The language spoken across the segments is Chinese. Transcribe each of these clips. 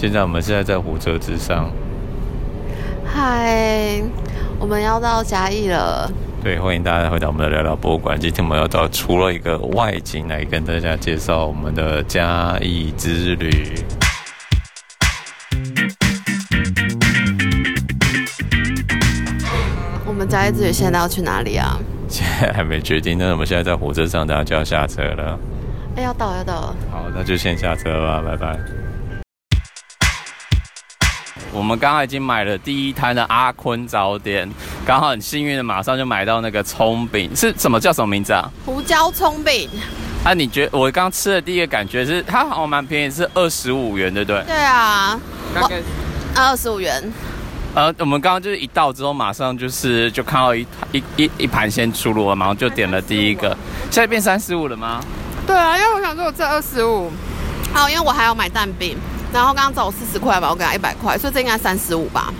现在我们现在在火车之上。嗨，我们要到嘉义了。对，欢迎大家回到我们的聊聊博物馆。今天我们要到除了一个外景来跟大家介绍我们的嘉义之旅。我们嘉义之旅现在要去哪里啊？现在还没决定，但是我们现在在火车上，大家就要下车了。哎，要到，要到了。好，那就先下车吧，拜拜。我们刚刚已经买了第一摊的阿坤早点，刚好很幸运的马上就买到那个葱饼，是什么叫什么名字啊？胡椒葱饼。啊，你觉得我刚吃的第一个感觉是它好像蛮便宜，是二十五元，对不对？对啊，大概二十五元。呃，我们刚刚就是一到之后，马上就是就看到一一一一盘先出炉了，马上就点了第一个，现在变三十五了吗？对啊，因为我想说我这二十五，好，因为我还要买蛋饼。然后刚刚找我四十块吧，我给他一百块，所以这应该三十五吧。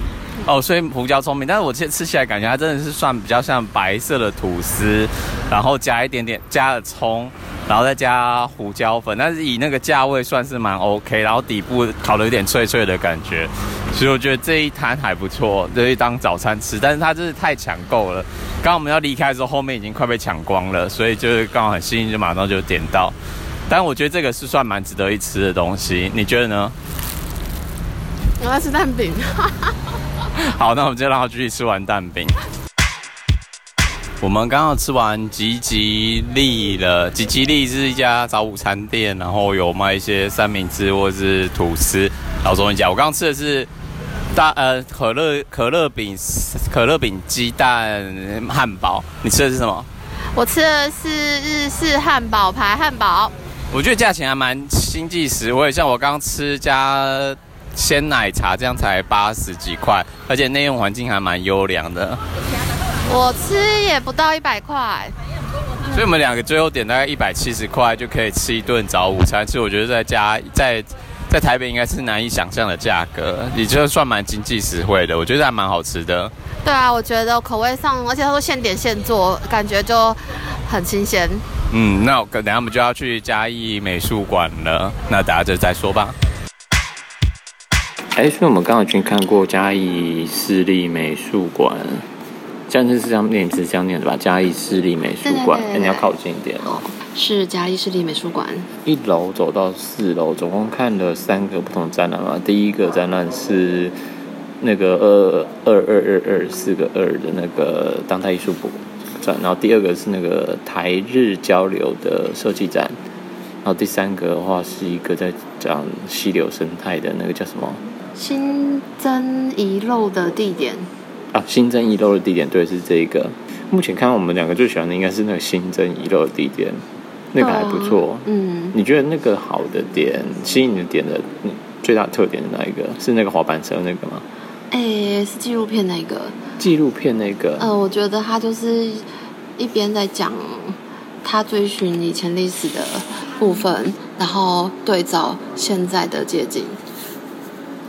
哦，所以胡椒聪明，但是我其实吃起来感觉它真的是算比较像白色的吐司，然后加一点点加了葱，然后再加胡椒粉，但是以那个价位算是蛮 OK，然后底部烤的有点脆脆的感觉，所以我觉得这一摊还不错，可以当早餐吃。但是它真是太抢购了，刚刚我们要离开的时候，后面已经快被抢光了，所以就是刚好很幸运，就马上就点到。但我觉得这个是算蛮值得一吃的东西，你觉得呢？我要吃蛋饼。好，那我们就让他继续吃完蛋饼。我们刚刚吃完吉吉利了，吉吉利是一家早午餐店，然后有卖一些三明治或者是吐司。老中一家，我刚刚吃的是大呃可乐可乐饼可乐饼鸡蛋汉堡，你吃的是什么？我吃的是日式汉堡排汉堡。我觉得价钱还蛮经济实惠，像我刚刚吃加鲜奶茶，这样才八十几块，而且内用环境还蛮优良的。我吃也不到一百块，所以我们两个最后点大概一百七十块就可以吃一顿早午餐，所以我觉得在家在在台北应该是难以想象的价格，也就算蛮经济实惠的。我觉得还蛮好吃的。对啊，我觉得口味上，而且它说现点现做，感觉就很新鲜。嗯，那我等下我们就要去嘉义美术馆了，那等下就再说吧。哎，所以我们刚好去看过嘉义市立美术馆，这样子是这样念，是这样念的吧？嘉义市立美术馆，哎，你要靠近一点哦。是嘉义市立美术馆，一楼走到四楼，总共看了三个不同展览嘛。第一个展览是那个二二二二二四个二的那个当代艺术展。然后第二个是那个台日交流的设计展，然后第三个的话是一个在讲溪流生态的那个叫什么？新增遗漏的地点啊，新增遗漏的地点，对，是这一个。目前看到我们两个最喜欢的应该是那个新增遗漏的地点，那个还不错。嗯，你觉得那个好的点，吸引你的点的最大的特点是哪一个？是那个滑板车那个吗？哎，是纪录片那个。纪录片那个，呃，我觉得他就是一边在讲他追寻以前历史的部分，然后对照现在的街景。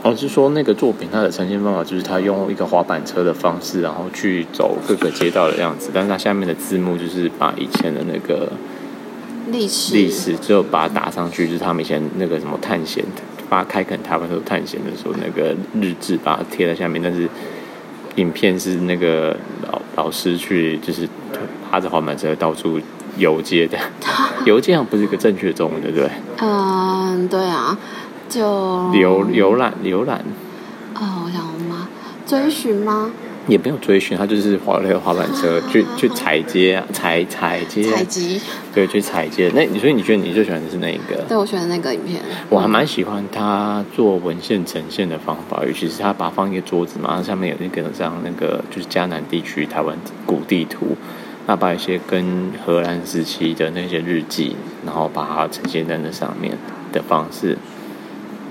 哦，是说那个作品它的呈现方法就是他用一个滑板车的方式，然后去走各个街道的样子，但是它下面的字幕就是把以前的那个历史历史之后把它打上去，就是他们以前那个什么探险，发开垦台湾时候探险的时候那个日志，把它贴在下面，但是。影片是那个老老师去，就是趴着滑板车到处游街的，游街好像不是一个正确的中文，对不对？嗯，对啊，就浏浏览浏览。哦，我想我妈追寻吗？也没有追寻，他就是滑那个滑板车去去踩街啊，踩踩街，采集，对，去踩街。那你所以你觉得你最喜欢的是哪一个？对，我喜欢那个影片。我还蛮喜欢他做文献呈现的方法，尤其是他把放一个桌子嘛，然上面有那个像那个就是迦南地区台湾古地图，那把一些跟荷兰时期的那些日记，然后把它呈现在那上面的方式。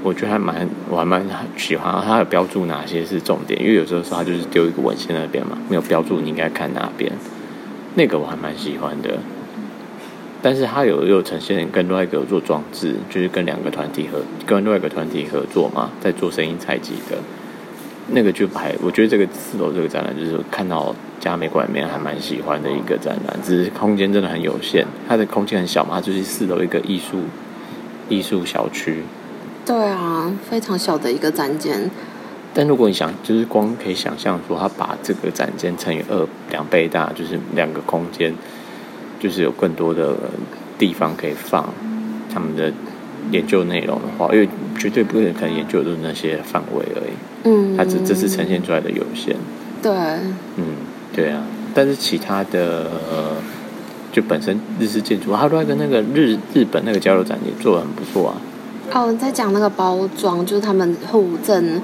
我觉得还蛮，我还蛮喜欢。他有标注哪些是重点，因为有时候说他就是丢一个文献那边嘛，没有标注你应该看哪边。那个我还蛮喜欢的。但是他有有呈现跟另外一个做装置，就是跟两个团体合，跟另外一个团体合作嘛，在做声音采集的。那个就还，我觉得这个四楼这个展览就是看到嘉美馆里面还蛮喜欢的一个展览，只是空间真的很有限，它的空间很小嘛，它就是四楼一个艺术艺术小区。对啊，非常小的一个展间。但如果你想，就是光可以想象说，他把这个展间乘以二，两倍大，就是两个空间，就是有更多的地方可以放他们的研究内容的话，因为绝对不可能研究的都是那些范围而已。嗯，它只这是呈现出来的有限。对。嗯，对啊。但是其他的，呃，就本身日式建筑，它都跟那个日日本那个交流展也做的很不错啊。哦，在讲那个包装，就是他们互赠。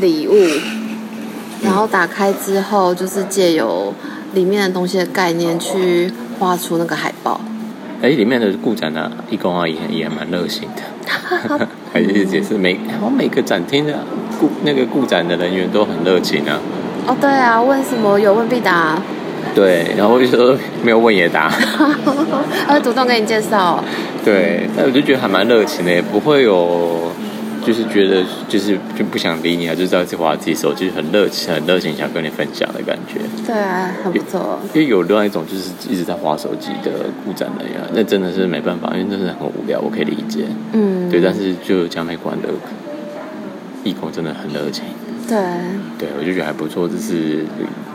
礼物，然后打开之后，就是借由里面的东西的概念去画出那个海报。哎，里面的顾展的义工阿姨也也蛮热心的，还是也是每然后每个展厅的顾那个顾展的人员都很热情啊。哦，对啊，问什么有问必答。对，然后就说没有问也答。他 会主动给你介绍。对，那我就觉得还蛮热情的，也不会有。就是觉得就是就不想理你啊，就知道自己滑自己手机，很热情、很热情，想跟你分享的感觉。对啊，很不错。因为有另外一种就是一直在滑手机的故障人员，那真的是没办法，因为真的很无聊，我可以理解。嗯。对，但是就江美馆的义工真的很热情。对。对，我就觉得还不错，就是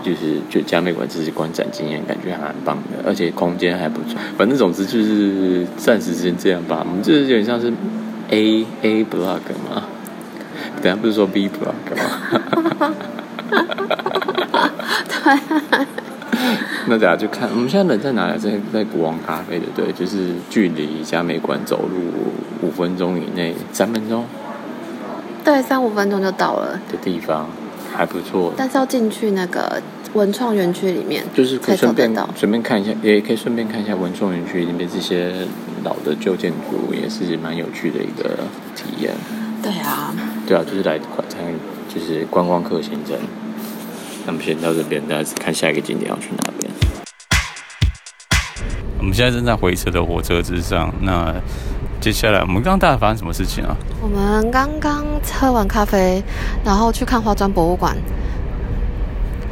就是就嘉美馆这是观展经验，感觉还蛮棒的，而且空间还不错。反正总之就是暂时先这样吧，我们就是有点像是。A A block 吗？等下不是说 B block 吗？对。那等下就看，我们现在人在哪里？在在国王咖啡的，对，就是距离嘉美馆走路五分钟以内，三分钟。对，三五分钟就到了的地方，还不错。但是要进去那个文创园区里面，就是可以顺便顺便看一下，也可以顺便看一下文创园区里面这些。老的旧建筑也是蛮有趣的一个体验。对啊，对啊，就是来观看，就是观光客行程。那么先到这边，大家看下一个景点要去哪边？我们现在正在回程的火车之上。那接下来我们刚刚大概发生什么事情啊？我们刚刚喝完咖啡，然后去看花砖博物馆。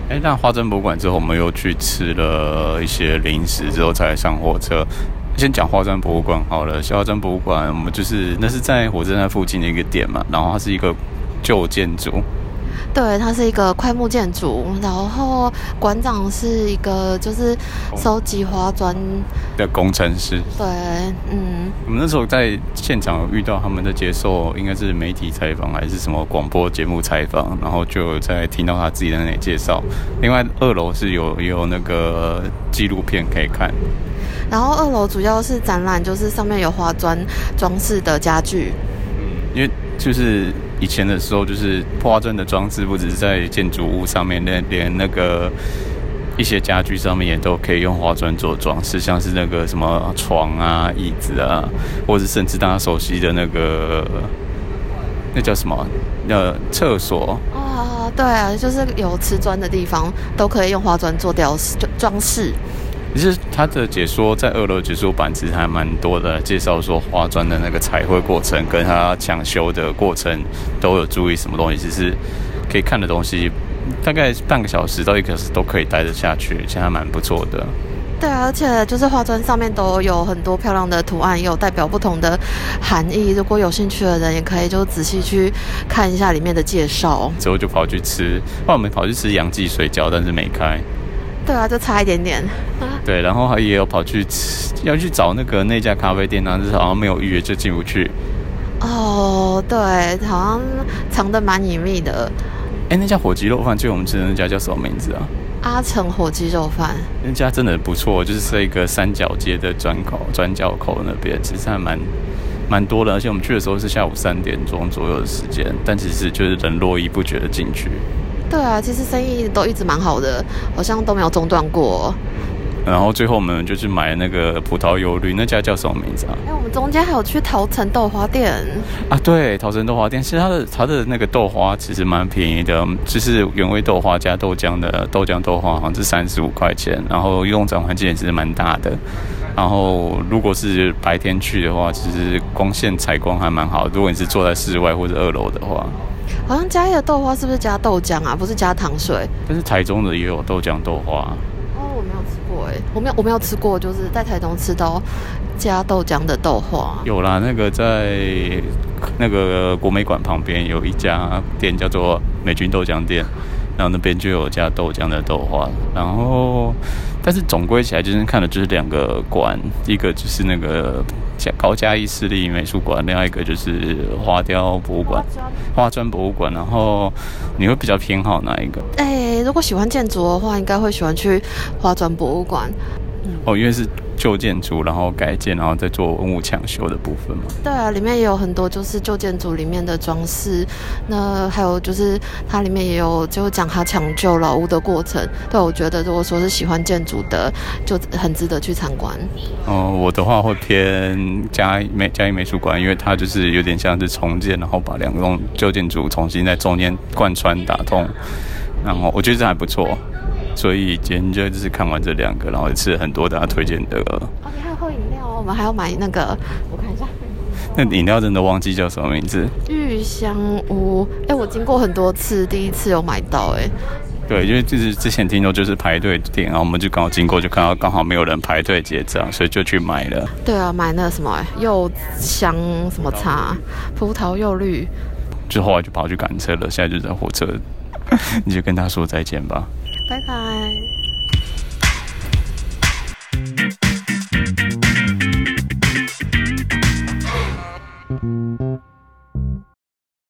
哎，那花砖博物馆之后，我们又去吃了一些零食，之后才上火车。先讲花砖博物馆好了，花砖博物馆，我们就是那是在火车站附近的一个点嘛，然后它是一个旧建筑。对，它是一个快木建筑，然后馆长是一个就是收集花砖的工程师。对，嗯。我们那时候在现场有遇到他们在接受应该是媒体采访还是什么广播节目采访，然后就在听到他自己在那里介绍。另外二楼是有有那个纪录片可以看。然后二楼主要是展览，就是上面有花砖装饰的家具。嗯，因为就是。以前的时候，就是花砖的装置，不只是在建筑物上面，连连那个一些家具上面也都可以用花砖做装饰，像是那个什么床啊、椅子啊，或者甚至大家熟悉的那个那叫什么？那厕所啊，对啊，就是有瓷砖的地方都可以用花砖做雕饰、装饰。其实他的解说在二楼解说版其实还蛮多的，介绍说花砖的那个彩绘过程，跟他抢修的过程都有注意什么东西，其实可以看的东西，大概半个小时到一个小时都可以待得下去，其实还蛮不错的。对啊，而且就是花砖上面都有很多漂亮的图案，也有代表不同的含义。如果有兴趣的人，也可以就仔细去看一下里面的介绍。之后就跑去吃，后来我们跑去吃杨记水饺，但是没开。对啊，就差一点点。对，然后还也有跑去吃，要去找那个那家咖啡店，但是好像没有预约就进不去。哦，对，好像藏得蛮隐秘的。哎，那家火鸡肉饭，就我们吃的那家叫什么名字啊？阿成火鸡肉饭。那家真的不错，就是在一个三角街的转口转角口那边，其实还蛮蛮多的。而且我们去的时候是下午三点钟左右的时间，但其实就是人络绎不绝的进去。对啊，其实生意都一直蛮好的，好像都没有中断过。然后最后我们就去买那个葡萄柚绿，那家叫什么名字啊？哎，我们中间还有去桃城豆花店啊。对，桃城豆花店，其实它的它的那个豆花其实蛮便宜的，就是原味豆花加豆浆的豆浆豆花，好像是三十五块钱。然后用展环境也是蛮大的。然后如果是白天去的话，其实光线采光还蛮好。如果你是坐在室外或者二楼的话。好像嘉义的豆花是不是加豆浆啊？不是加糖水？但是台中的也有豆浆豆花。我没有，我没有吃过，就是在台东吃到加豆浆的豆花。有啦，那个在那个国美馆旁边有一家店叫做美军豆浆店，然后那边就有加豆浆的豆花。然后，但是总归起来就是看的就是两个馆，一个就是那个。高嘉义市立美术馆，另外一个就是花雕博物馆、花砖博物馆。然后你会比较偏好哪一个？哎、欸，如果喜欢建筑的话，应该会喜欢去花砖博物馆。嗯、哦，因为是。旧建筑，然后改建，然后再做文物抢修的部分嘛。对啊，里面也有很多就是旧建筑里面的装饰，那还有就是它里面也有就讲它抢救老屋的过程。对，我觉得如果说是喜欢建筑的，就很值得去参观。哦、呃，我的话会偏嘉义美嘉义美术馆，因为它就是有点像是重建，然后把两栋旧建筑重新在中间贯穿打通，然后我觉得这还不错。所以今天就就是看完这两个，然后也吃了很多大家推荐的。哦，你还要喝饮料哦，我们还要买那个，我看一下。那饮料真的忘记叫什么名字？玉香屋。哎、欸，我经过很多次，第一次有买到哎。对，因为就是之前听说就是排队点，然后我们就刚好经过，就看到刚好没有人排队结账，所以就去买了。对啊，买那个什么柚香什么茶，葡萄柚绿。就后来就跑去赶车了，现在就在火车，你就跟他说再见吧。拜拜。